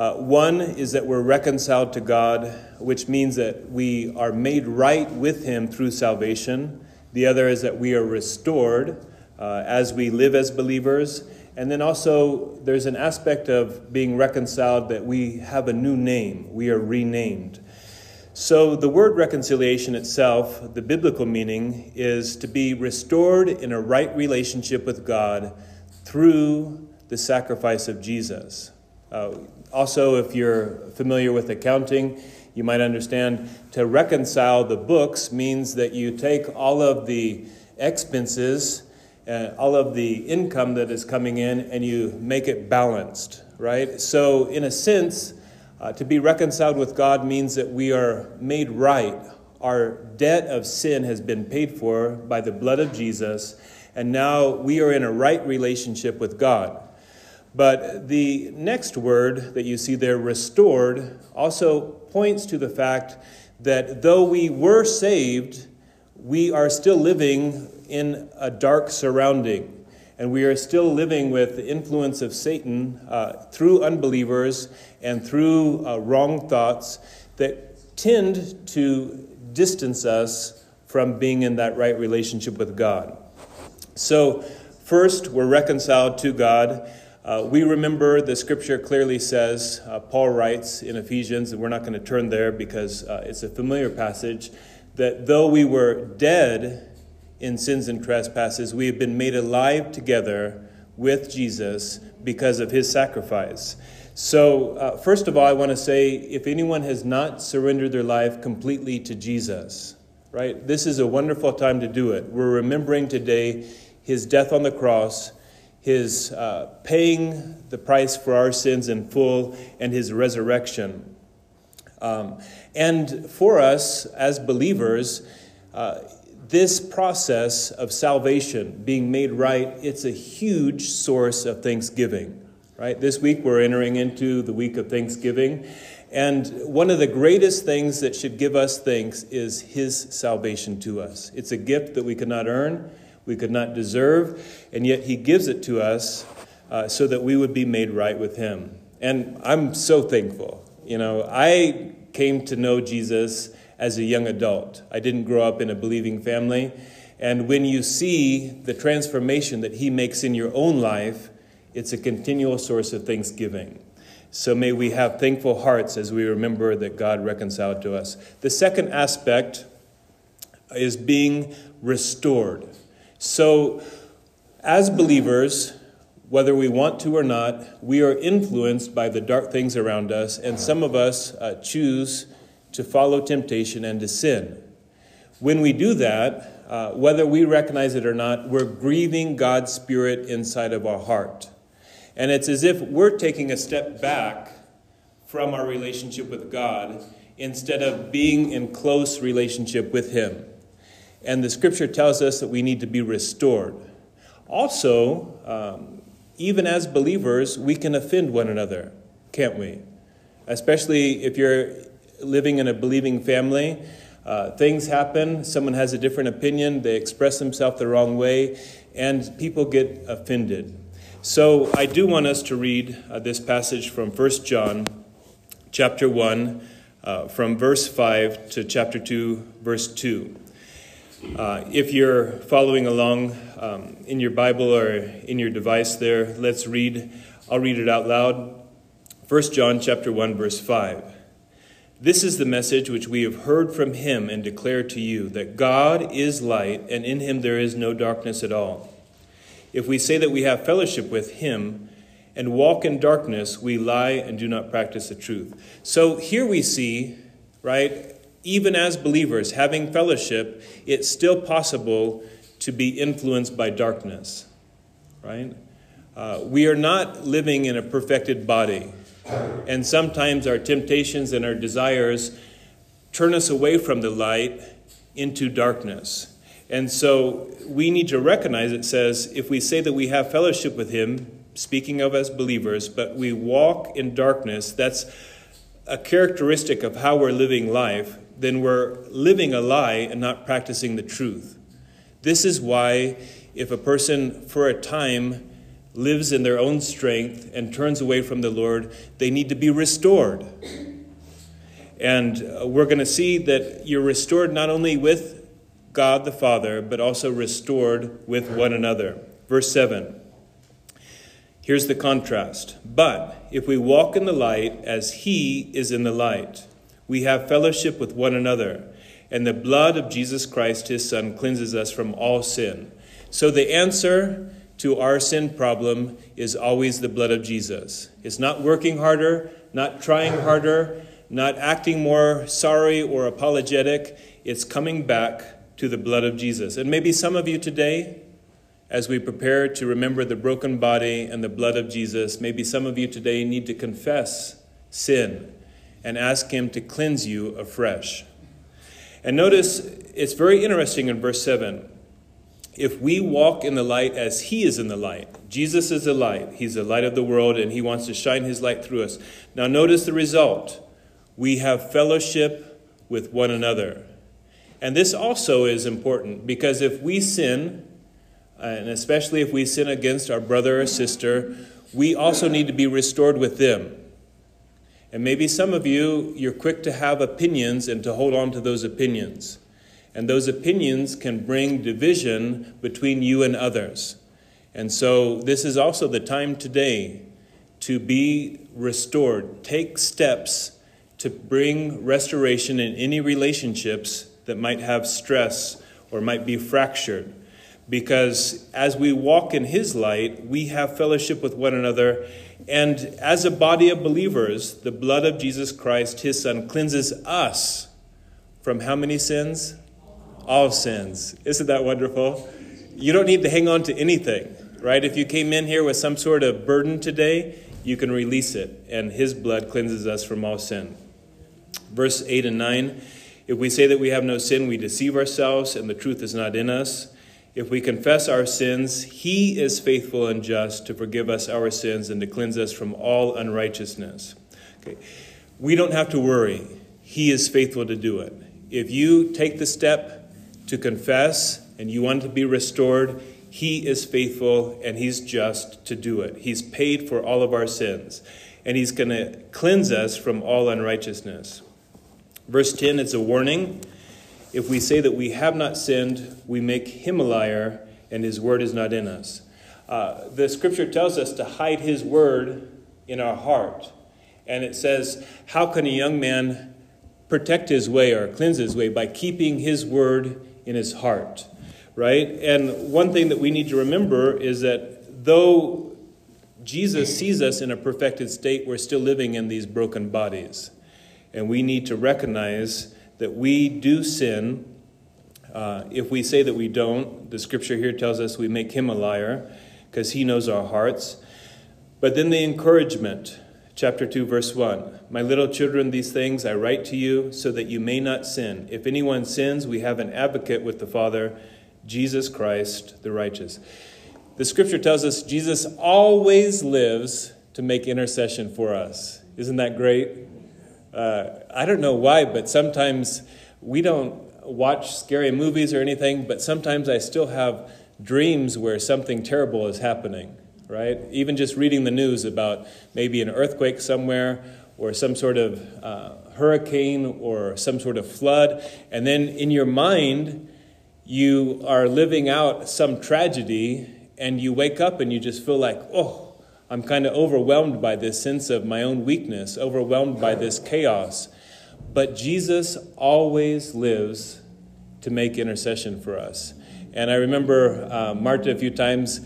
Uh, one is that we're reconciled to God, which means that we are made right with Him through salvation. The other is that we are restored uh, as we live as believers. And then also, there's an aspect of being reconciled that we have a new name, we are renamed. So, the word reconciliation itself, the biblical meaning, is to be restored in a right relationship with God through the sacrifice of Jesus. Uh, also, if you're familiar with accounting, you might understand to reconcile the books means that you take all of the expenses, uh, all of the income that is coming in, and you make it balanced, right? So, in a sense, uh, to be reconciled with God means that we are made right. Our debt of sin has been paid for by the blood of Jesus, and now we are in a right relationship with God. But the next word that you see there, restored, also points to the fact that though we were saved, we are still living in a dark surrounding. And we are still living with the influence of Satan uh, through unbelievers and through uh, wrong thoughts that tend to distance us from being in that right relationship with God. So, first, we're reconciled to God. Uh, we remember the scripture clearly says, uh, Paul writes in Ephesians, and we're not going to turn there because uh, it's a familiar passage, that though we were dead in sins and trespasses, we have been made alive together with Jesus because of his sacrifice. So, uh, first of all, I want to say if anyone has not surrendered their life completely to Jesus, right, this is a wonderful time to do it. We're remembering today his death on the cross his uh, paying the price for our sins in full, and his resurrection. Um, and for us as believers, uh, this process of salvation, being made right, it's a huge source of thanksgiving. Right? This week we're entering into the week of Thanksgiving. And one of the greatest things that should give us thanks is his salvation to us. It's a gift that we cannot earn, we could not deserve, and yet He gives it to us uh, so that we would be made right with Him. And I'm so thankful. You know, I came to know Jesus as a young adult. I didn't grow up in a believing family. And when you see the transformation that He makes in your own life, it's a continual source of thanksgiving. So may we have thankful hearts as we remember that God reconciled to us. The second aspect is being restored. So, as believers, whether we want to or not, we are influenced by the dark things around us, and some of us uh, choose to follow temptation and to sin. When we do that, uh, whether we recognize it or not, we're grieving God's Spirit inside of our heart. And it's as if we're taking a step back from our relationship with God instead of being in close relationship with Him. And the scripture tells us that we need to be restored. Also, um, even as believers, we can offend one another, can't we? Especially if you're living in a believing family. Uh, things happen, someone has a different opinion, they express themselves the wrong way, and people get offended. So I do want us to read uh, this passage from 1 John chapter 1, uh, from verse 5 to chapter 2, verse 2. Uh, if you're following along um, in your Bible or in your device there, let's read. I'll read it out loud. 1 John chapter 1 verse 5. This is the message which we have heard from him and declare to you that God is light and in him there is no darkness at all. If we say that we have fellowship with him and walk in darkness, we lie and do not practice the truth. So here we see, right, even as believers, having fellowship, it's still possible to be influenced by darkness, right? Uh, we are not living in a perfected body. And sometimes our temptations and our desires turn us away from the light into darkness. And so we need to recognize it says if we say that we have fellowship with Him, speaking of as believers, but we walk in darkness, that's a characteristic of how we're living life then we're living a lie and not practicing the truth. This is why, if a person for a time lives in their own strength and turns away from the Lord, they need to be restored. And uh, we're going to see that you're restored not only with God the Father, but also restored with one another. Verse 7. Here's the contrast. But if we walk in the light as he is in the light, we have fellowship with one another, and the blood of Jesus Christ, his Son, cleanses us from all sin. So the answer to our sin problem is always the blood of Jesus. It's not working harder, not trying harder, not acting more sorry or apologetic. It's coming back to the blood of Jesus. And maybe some of you today, as we prepare to remember the broken body and the blood of Jesus, maybe some of you today need to confess sin and ask Him to cleanse you afresh. And notice it's very interesting in verse 7 if we walk in the light as He is in the light, Jesus is the light. He's the light of the world, and He wants to shine His light through us. Now, notice the result. We have fellowship with one another. And this also is important because if we sin, Uh, and especially if we sin against our brother or sister, we also need to be restored with them. And maybe some of you, you're quick to have opinions and to hold on to those opinions. And those opinions can bring division between you and others. And so, this is also the time today to be restored. Take steps to bring restoration in any relationships that might have stress or might be fractured. Because as we walk in His light, we have fellowship with one another. And as a body of believers, the blood of Jesus Christ, His Son, cleanses us from how many sins? all sins. Isn't that wonderful? You don't need to hang on to anything, right? If you came in here with some sort of burden today, you can release it, and His blood cleanses us from all sin. Verse 8 and 9 If we say that we have no sin, we deceive ourselves, and the truth is not in us. If we confess our sins, He is faithful and just to forgive us our sins and to cleanse us from all unrighteousness. Okay. We don't have to worry. He is faithful to do it. If you take the step to confess and you want to be restored, He is faithful and He's just to do it. He's paid for all of our sins, and He's going to cleanse us from all unrighteousness. Verse 10 it's a warning. If we say that we have not sinned, we make Him a liar, and His word is not in us. Uh, the scripture tells us to hide His word in our heart. And it says, How can a young man protect his way or cleanse his way? By keeping his word in his heart, right? And one thing that we need to remember is that though Jesus sees us in a perfected state, we're still living in these broken bodies. And we need to recognize that we do sin. Uh, if we say that we don't, the scripture here tells us we make him a liar because he knows our hearts. But then the encouragement Chapter 2, verse 1 My little children, these things I write to you so that you may not sin. If anyone sins, we have an advocate with the Father, Jesus Christ, the righteous. The scripture tells us Jesus always lives to make intercession for us. Isn't that great? Uh, I don't know why, but sometimes we don't watch scary movies or anything, but sometimes I still have dreams where something terrible is happening right? Even just reading the news about maybe an earthquake somewhere or some sort of uh, hurricane or some sort of flood, and then in your mind, you are living out some tragedy, and you wake up and you just feel like, oh, I'm kind of overwhelmed by this sense of my own weakness, overwhelmed by this chaos. But Jesus always lives to make intercession for us. And I remember uh, Marta a few times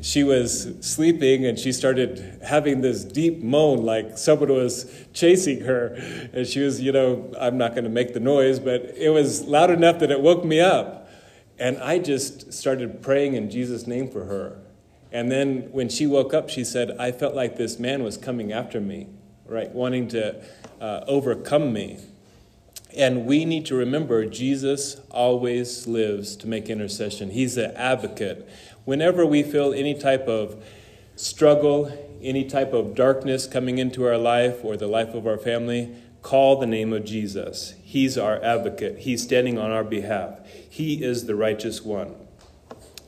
she was sleeping and she started having this deep moan like someone was chasing her. And she was, you know, I'm not going to make the noise, but it was loud enough that it woke me up. And I just started praying in Jesus' name for her. And then when she woke up, she said, I felt like this man was coming after me, right, wanting to uh, overcome me. And we need to remember Jesus always lives to make intercession. He's an advocate whenever we feel any type of struggle, any type of darkness coming into our life or the life of our family, call the name of Jesus. He's our advocate, He's standing on our behalf. He is the righteous one.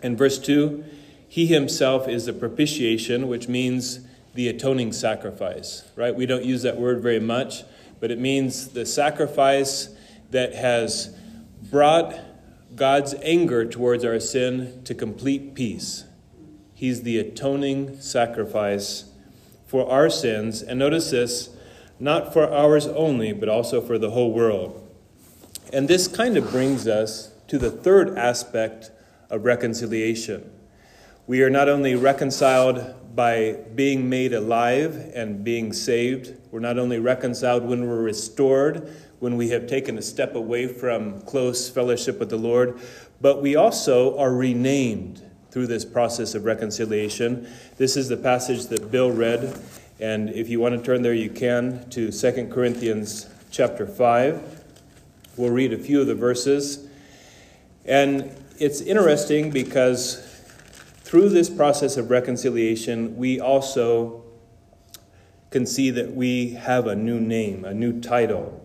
In verse 2, he himself is the propitiation, which means the atoning sacrifice, right? We don't use that word very much, but it means the sacrifice that has brought God's anger towards our sin to complete peace. He's the atoning sacrifice for our sins. And notice this not for ours only, but also for the whole world. And this kind of brings us to the third aspect of reconciliation. We are not only reconciled by being made alive and being saved, we're not only reconciled when we're restored, when we have taken a step away from close fellowship with the Lord, but we also are renamed through this process of reconciliation. This is the passage that Bill read, and if you want to turn there, you can to 2 Corinthians chapter 5. We'll read a few of the verses. And it's interesting because through this process of reconciliation, we also can see that we have a new name, a new title.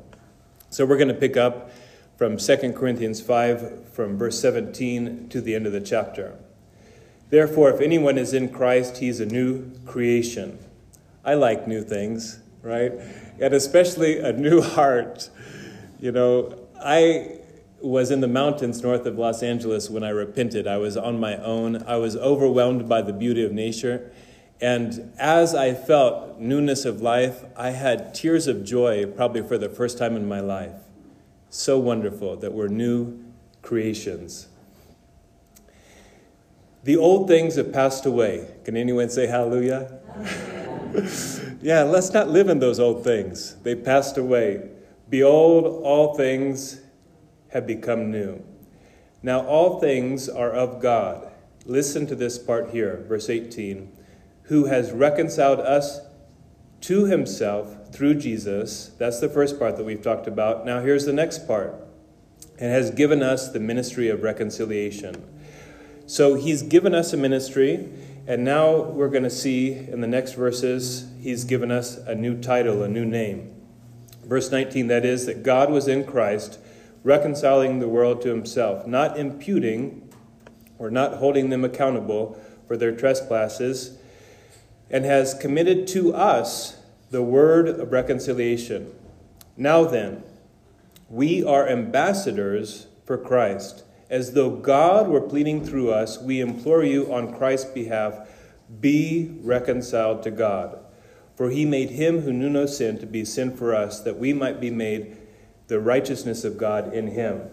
So we're going to pick up from 2 Corinthians 5, from verse 17 to the end of the chapter. Therefore, if anyone is in Christ, he's a new creation. I like new things, right? And especially a new heart. You know, I was in the mountains north of Los Angeles when I repented. I was on my own. I was overwhelmed by the beauty of nature. And as I felt newness of life, I had tears of joy probably for the first time in my life. So wonderful that we're new creations. The old things have passed away. Can anyone say hallelujah? yeah, let's not live in those old things. They passed away. Behold, all things have become new. Now all things are of God. Listen to this part here, verse 18, who has reconciled us to himself through Jesus. That's the first part that we've talked about. Now here's the next part. And has given us the ministry of reconciliation. So he's given us a ministry, and now we're going to see in the next verses, he's given us a new title, a new name. Verse 19, that is, that God was in Christ reconciling the world to himself, not imputing or not holding them accountable for their trespasses, and has committed to us the word of reconciliation. Now then, we are ambassadors for Christ. As though God were pleading through us, we implore you on Christ's behalf be reconciled to God. For he made him who knew no sin to be sin for us, that we might be made the righteousness of God in him.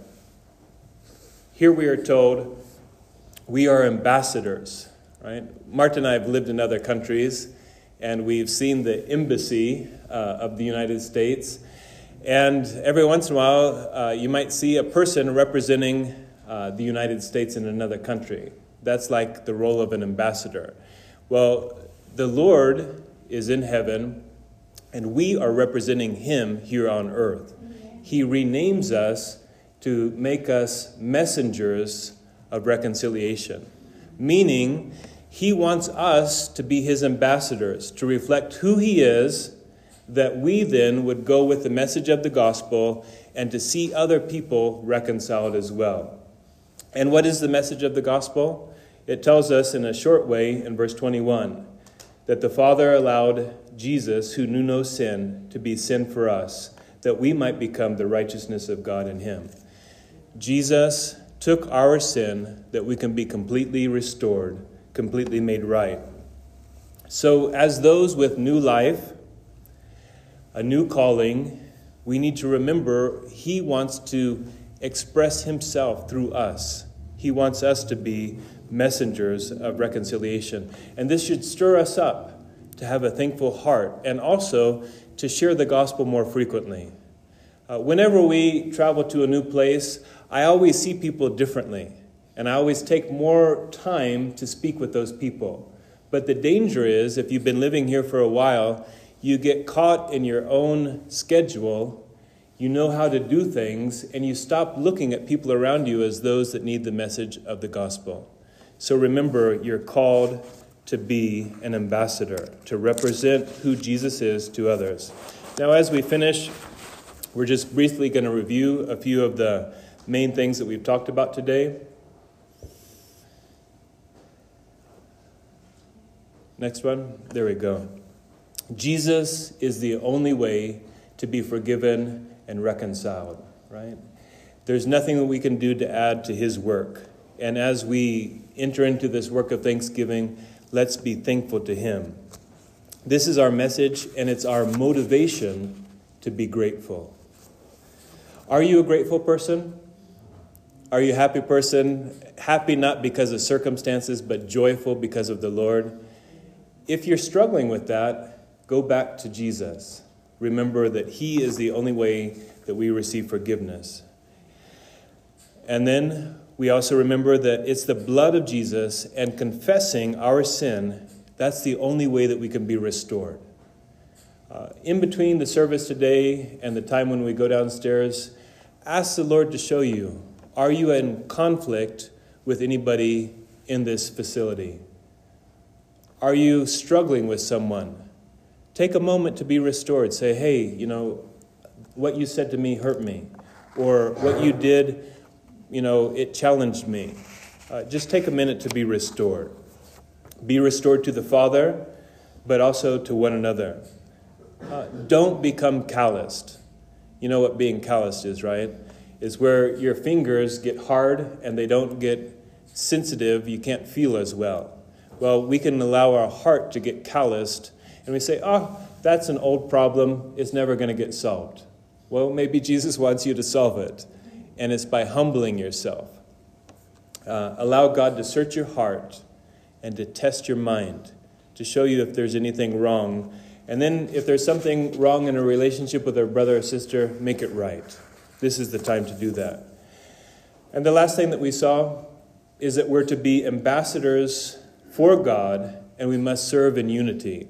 Here we are told we are ambassadors, right? Martin and I have lived in other countries, and we've seen the embassy uh, of the United States. And every once in a while, uh, you might see a person representing uh, the United States in another country. That's like the role of an ambassador. Well, the Lord is in heaven, and we are representing him here on earth he renames us to make us messengers of reconciliation, meaning he wants us to be his ambassadors, to reflect who he is, that we then would go with the message of the gospel and to see other people reconciled as well. And what is the message of the gospel? It tells us in a short way in verse 21 that the Father allowed Jesus, who knew no sin, to be sin for us that we might become the righteousness of God in him. Jesus took our sin that we can be completely restored, completely made right. So, as those with new life, a new calling, we need to remember He wants to express Himself through us. He wants us to be messengers of reconciliation. And this should stir us up to have a thankful heart and also to share the gospel more frequently. Uh, whenever we travel to a new place, I always see people differently, and I always take more time to speak with those people. But the danger is, if you've been living here for a while, you get caught in your own schedule, you know how to do things, and you stop looking at people around you as those that need the message of the gospel. So remember, you're called to be an ambassador, to represent who Jesus is to others. Now, as we finish, we're just briefly going to review a few of the main things that we've talked about today. Next one. There we go. Jesus is the only way to be forgiven and reconciled, right? There's nothing that we can do to add to his work. And as we enter into this work of thanksgiving, let's be thankful to him. This is our message, and it's our motivation to be grateful. Are you a grateful person? Are you a happy person? Happy not because of circumstances, but joyful because of the Lord? If you're struggling with that, go back to Jesus. Remember that He is the only way that we receive forgiveness. And then we also remember that it's the blood of Jesus and confessing our sin, that's the only way that we can be restored. Uh, in between the service today and the time when we go downstairs, ask the Lord to show you are you in conflict with anybody in this facility? Are you struggling with someone? Take a moment to be restored. Say, hey, you know, what you said to me hurt me. Or what you did, you know, it challenged me. Uh, just take a minute to be restored. Be restored to the Father, but also to one another. Uh, don't become calloused. You know what being calloused is, right? Is where your fingers get hard and they don't get sensitive, you can't feel as well. Well, we can allow our heart to get calloused and we say, oh, that's an old problem, it's never going to get solved. Well, maybe Jesus wants you to solve it, and it's by humbling yourself. Uh, allow God to search your heart and to test your mind, to show you if there's anything wrong. And then, if there's something wrong in a relationship with a brother or sister, make it right. This is the time to do that. And the last thing that we saw is that we're to be ambassadors for God and we must serve in unity.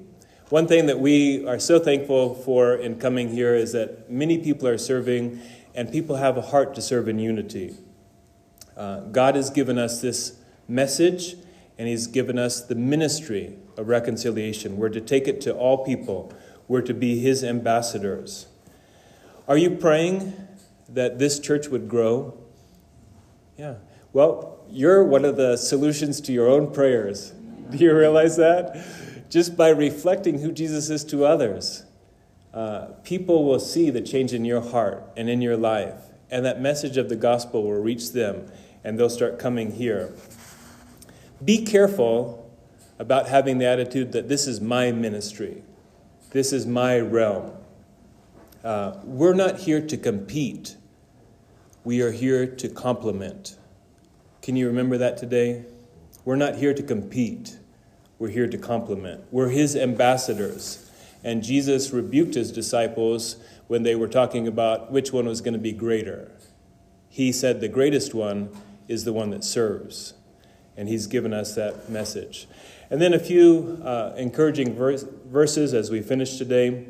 One thing that we are so thankful for in coming here is that many people are serving and people have a heart to serve in unity. Uh, God has given us this message and He's given us the ministry of reconciliation. We're to take it to all people, we're to be His ambassadors. Are you praying that this church would grow? Yeah. Well, you're one of the solutions to your own prayers. Do you realize that? Just by reflecting who Jesus is to others, uh, people will see the change in your heart and in your life. And that message of the gospel will reach them and they'll start coming here. Be careful about having the attitude that this is my ministry, this is my realm. Uh, we're not here to compete, we are here to complement. Can you remember that today? We're not here to compete, we're here to complement. We're his ambassadors. And Jesus rebuked his disciples when they were talking about which one was going to be greater. He said the greatest one is the one that serves. And he's given us that message. And then a few uh, encouraging verse, verses as we finish today.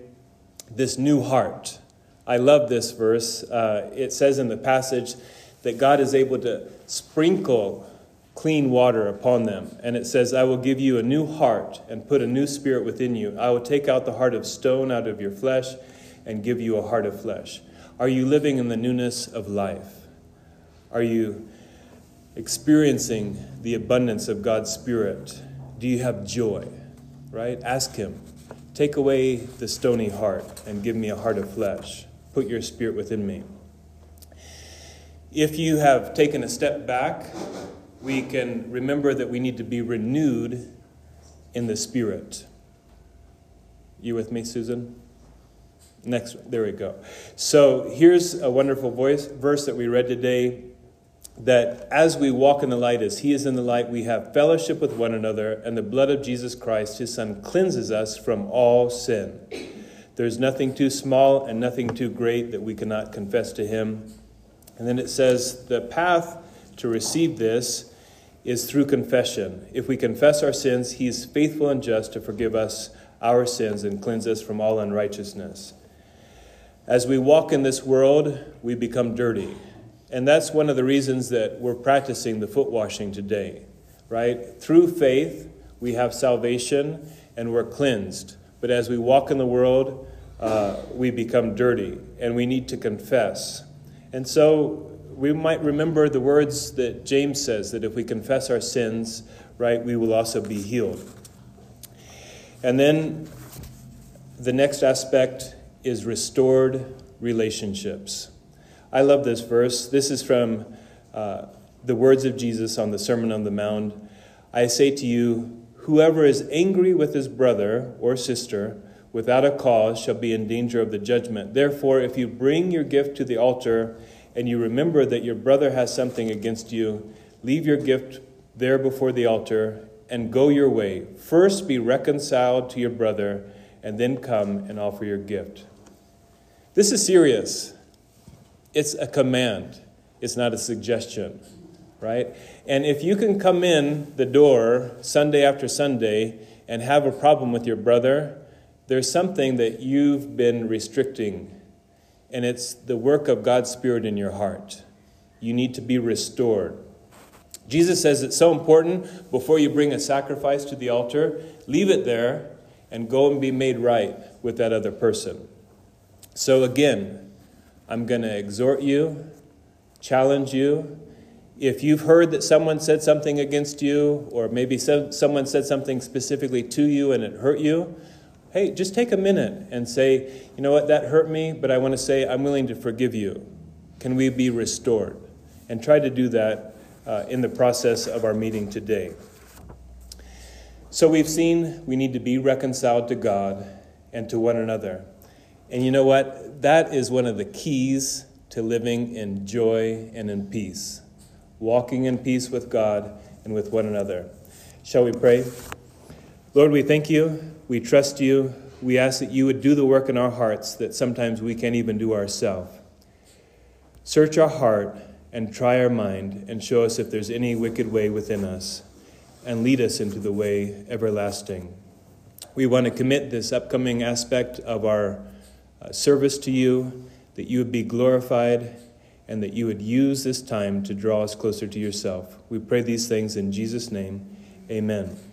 This new heart. I love this verse. Uh, it says in the passage, that God is able to sprinkle clean water upon them. And it says, I will give you a new heart and put a new spirit within you. I will take out the heart of stone out of your flesh and give you a heart of flesh. Are you living in the newness of life? Are you experiencing the abundance of God's Spirit? Do you have joy? Right? Ask Him, take away the stony heart and give me a heart of flesh. Put your spirit within me. If you have taken a step back, we can remember that we need to be renewed in the Spirit. You with me, Susan? Next, there we go. So here's a wonderful voice, verse that we read today that as we walk in the light, as He is in the light, we have fellowship with one another, and the blood of Jesus Christ, His Son, cleanses us from all sin. There's nothing too small and nothing too great that we cannot confess to Him. And then it says the path to receive this is through confession. If we confess our sins, He is faithful and just to forgive us our sins and cleanse us from all unrighteousness. As we walk in this world, we become dirty. And that's one of the reasons that we're practicing the foot washing today, right? Through faith, we have salvation and we're cleansed. But as we walk in the world, uh, we become dirty and we need to confess. And so we might remember the words that James says that if we confess our sins, right, we will also be healed. And then the next aspect is restored relationships. I love this verse. This is from uh, the words of Jesus on the Sermon on the Mount. I say to you, whoever is angry with his brother or sister without a cause shall be in danger of the judgment. Therefore, if you bring your gift to the altar and you remember that your brother has something against you, leave your gift there before the altar and go your way. First be reconciled to your brother, and then come and offer your gift. This is serious. It's a command, it's not a suggestion, right? And if you can come in the door Sunday after Sunday and have a problem with your brother, there's something that you've been restricting, and it's the work of God's Spirit in your heart. You need to be restored. Jesus says it's so important before you bring a sacrifice to the altar, leave it there and go and be made right with that other person. So, again, I'm going to exhort you, challenge you. If you've heard that someone said something against you, or maybe someone said something specifically to you and it hurt you, hey, just take a minute and say, you know what, that hurt me, but I want to say, I'm willing to forgive you. Can we be restored? And try to do that uh, in the process of our meeting today. So we've seen we need to be reconciled to God and to one another. And you know what? That is one of the keys to living in joy and in peace, walking in peace with God and with one another. Shall we pray? Lord, we thank you we trust you. We ask that you would do the work in our hearts that sometimes we can't even do ourselves. Search our heart and try our mind and show us if there's any wicked way within us and lead us into the way everlasting. We want to commit this upcoming aspect of our uh, service to you, that you would be glorified and that you would use this time to draw us closer to yourself. We pray these things in Jesus' name. Amen.